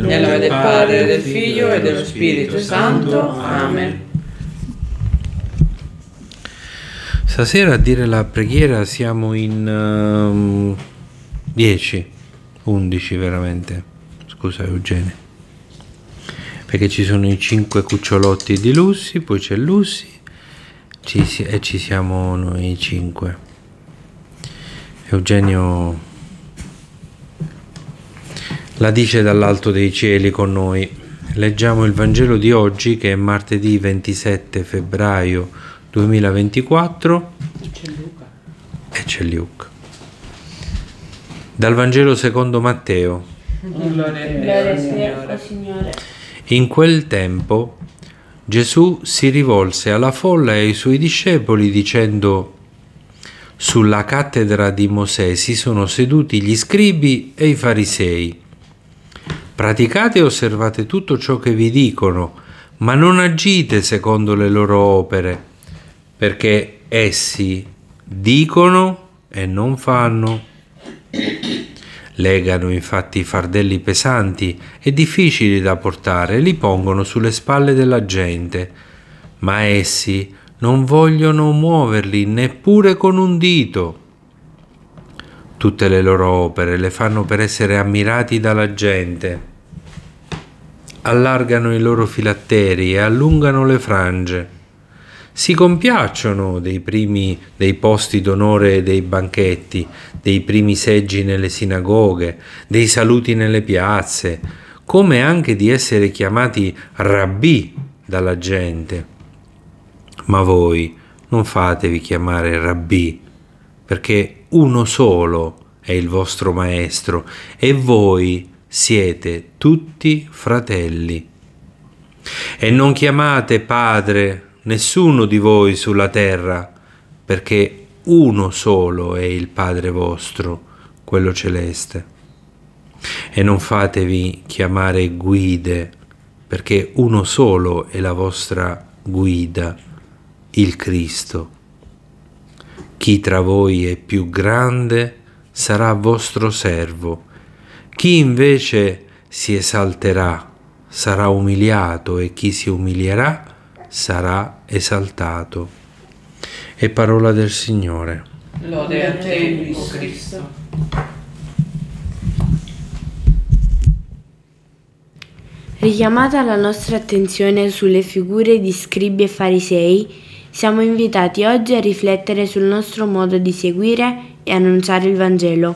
Nel nome del Padre, del Figlio e dello Spirito Santo. Amen. Stasera a dire la preghiera siamo in 10, um, 11 veramente. Scusa Eugenio. Perché ci sono i 5 cucciolotti di Lussi, poi c'è Lussi ci si, e ci siamo noi 5. Eugenio la dice dall'alto dei cieli con noi. Leggiamo il Vangelo di oggi che è martedì 27 febbraio 2024 C'è Luca. e c'è Luke. Dal Vangelo secondo Matteo. Gloria a te, Gloria a te, Signore. o Signore. In quel tempo Gesù si rivolse alla folla e ai suoi discepoli dicendo Sulla cattedra di Mosè si sono seduti gli scribi e i farisei. Praticate e osservate tutto ciò che vi dicono, ma non agite secondo le loro opere, perché essi dicono e non fanno. Legano infatti fardelli pesanti e difficili da portare e li pongono sulle spalle della gente, ma essi non vogliono muoverli neppure con un dito. Tutte le loro opere le fanno per essere ammirati dalla gente. Allargano i loro filatteri e allungano le frange. Si compiacciono dei primi dei posti d'onore dei banchetti, dei primi seggi nelle sinagoghe, dei saluti nelle piazze, come anche di essere chiamati rabbì dalla gente. Ma voi non fatevi chiamare rabbì, perché uno solo è il vostro maestro e voi siete tutti fratelli. E non chiamate padre nessuno di voi sulla terra, perché uno solo è il Padre vostro, quello celeste. E non fatevi chiamare guide, perché uno solo è la vostra guida, il Cristo. Chi tra voi è più grande sarà vostro servo, chi invece si esalterà sarà umiliato e chi si umilierà sarà esaltato. È parola del Signore. Lode a te, o Cristo. Richiamata la nostra attenzione sulle figure di scribi e farisei, siamo invitati oggi a riflettere sul nostro modo di seguire e annunciare il Vangelo.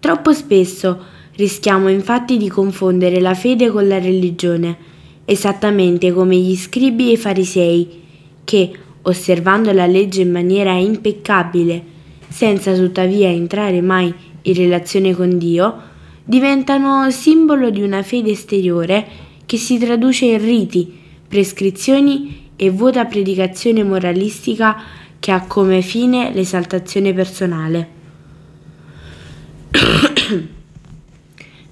Troppo spesso rischiamo infatti di confondere la fede con la religione, esattamente come gli scribi e i farisei, che, osservando la legge in maniera impeccabile, senza tuttavia entrare mai in relazione con Dio, diventano simbolo di una fede esteriore che si traduce in riti, prescrizioni e vuota predicazione moralistica che ha come fine l'esaltazione personale.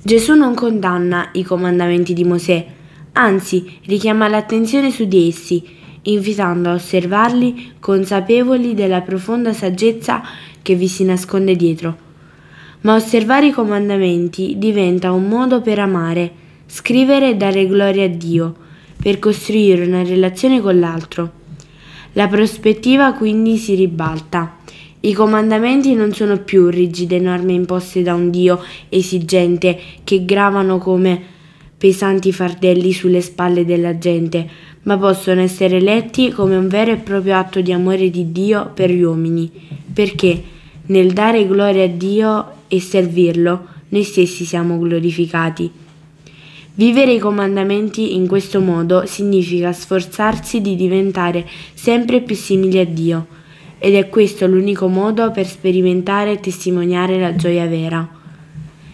Gesù non condanna i comandamenti di Mosè, anzi richiama l'attenzione su di essi, invitando a osservarli consapevoli della profonda saggezza che vi si nasconde dietro. Ma osservare i comandamenti diventa un modo per amare, scrivere e dare gloria a Dio, per costruire una relazione con l'altro. La prospettiva quindi si ribalta. I comandamenti non sono più rigide norme imposte da un Dio esigente che gravano come pesanti fardelli sulle spalle della gente, ma possono essere letti come un vero e proprio atto di amore di Dio per gli uomini, perché nel dare gloria a Dio e servirlo, noi stessi siamo glorificati. Vivere i comandamenti in questo modo significa sforzarsi di diventare sempre più simili a Dio, ed è questo l'unico modo per sperimentare e testimoniare la gioia vera.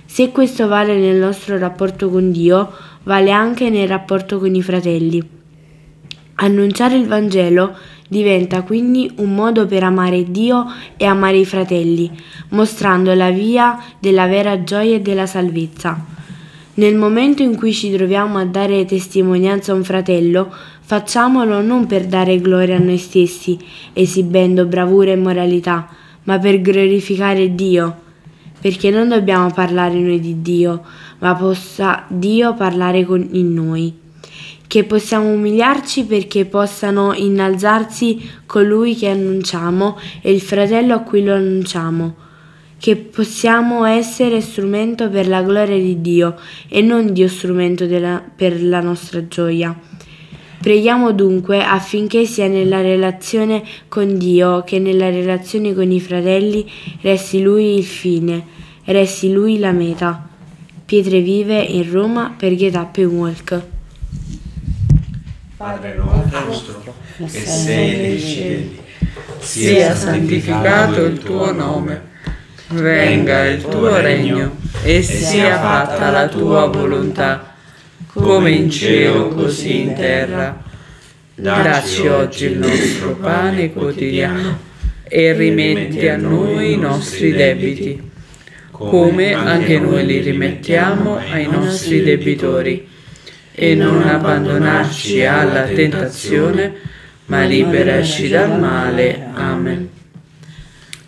Se questo vale nel nostro rapporto con Dio, vale anche nel rapporto con i fratelli. Annunciare il Vangelo diventa quindi un modo per amare Dio e amare i fratelli, mostrando la via della vera gioia e della salvezza. Nel momento in cui ci troviamo a dare testimonianza a un fratello, facciamolo non per dare gloria a noi stessi, esibendo bravura e moralità, ma per glorificare Dio. perché non dobbiamo parlare noi di Dio, ma possa Dio parlare con, in noi. Che possiamo umiliarci perché possano innalzarsi colui che annunciamo e il fratello a cui lo annunciamo. Che possiamo essere strumento per la gloria di Dio e non Dio strumento della, per la nostra gioia. Preghiamo dunque affinché sia nella relazione con Dio che nella relazione con i fratelli resti Lui il fine, resti Lui la meta. Pietre vive in Roma per Get Up and Walk. Padre nostro, che sei nei cieli, sia santificato il tuo nome, venga il tuo regno e sia fatta la tua volontà come in cielo così in terra. Dacci oggi il nostro pane quotidiano e rimetti a noi i nostri debiti, come anche noi li rimettiamo ai nostri debitori. E non abbandonarci alla tentazione, ma liberaci dal male. Amen.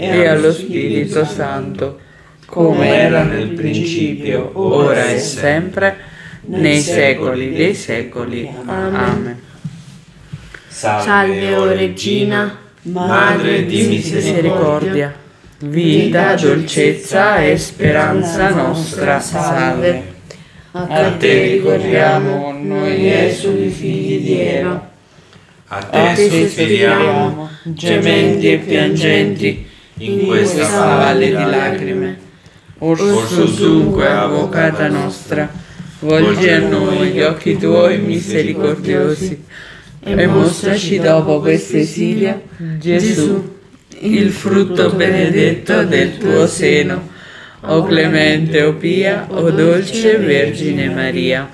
e allo Spirito Santo come era nel principio, ora e sempre, nei secoli dei secoli. Amen. Salve, o Regina, Madre di misericordia, vita, dolcezza e speranza nostra, salve. A te ricordiamo noi esuli figli di Eva. A A te sospiriamo, gementi e piangenti, in questa valle di lacrime. Orso dunque, avvocata nostra, volgi a noi gli occhi tuoi misericordiosi. E mostraci dopo questa esilio, Gesù, il frutto benedetto del tuo seno, o clemente, o pia, o dolce Vergine Maria.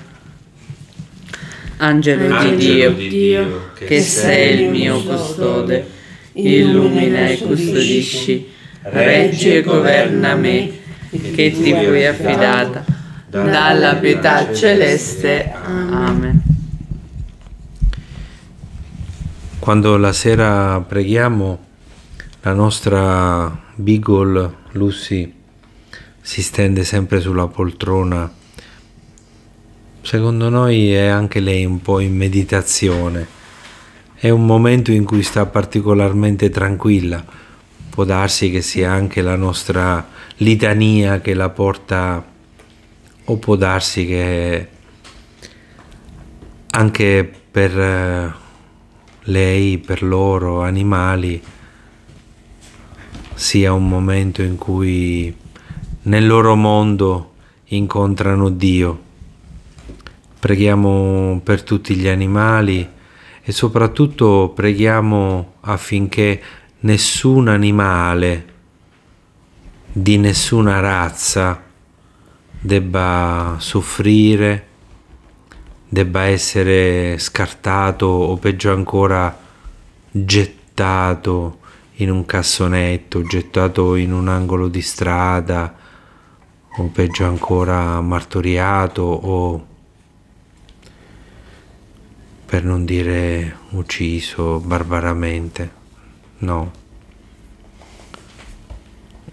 Angelo di Angelo Dio, di Dio, che sei il mio custode, illumina e custodisci, reggi e governa me, che ti fui affidata, dalla pietà celeste. Amen. Quando la sera preghiamo, la nostra Beagle Lucy si stende sempre sulla poltrona. Secondo noi è anche lei un po' in meditazione. È un momento in cui sta particolarmente tranquilla. Può darsi che sia anche la nostra litania che la porta, o può darsi che anche per eh, lei, per loro animali, sia un momento in cui nel loro mondo incontrano Dio. Preghiamo per tutti gli animali e soprattutto preghiamo affinché nessun animale di nessuna razza debba soffrire, debba essere scartato o peggio ancora gettato in un cassonetto, gettato in un angolo di strada o peggio ancora martoriato o per non dire ucciso barbaramente. No.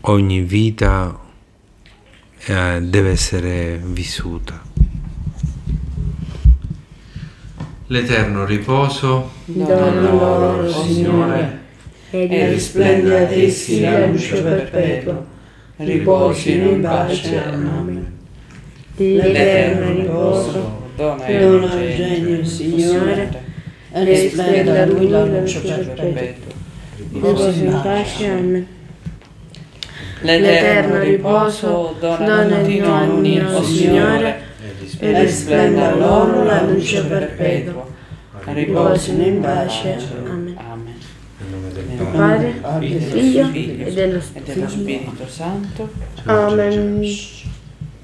Ogni vita eh, deve essere vissuta. L'eterno riposo Dona loro, Signore, e risplende ad essi la luce perpetua. Riposino in pace. Amen. l'eterno riposo, dona Dona al genio il Signore, e risplenda a lui la luce perpetua. riposo in pace, amen. L'eterno riposo dona di noi, o Signore, e risplenda a loro la luce perpetua. Riposino in pace. Amen. Amen. Nel nome del Padre, del Figlio e dello e. Spirito Santo. Amen.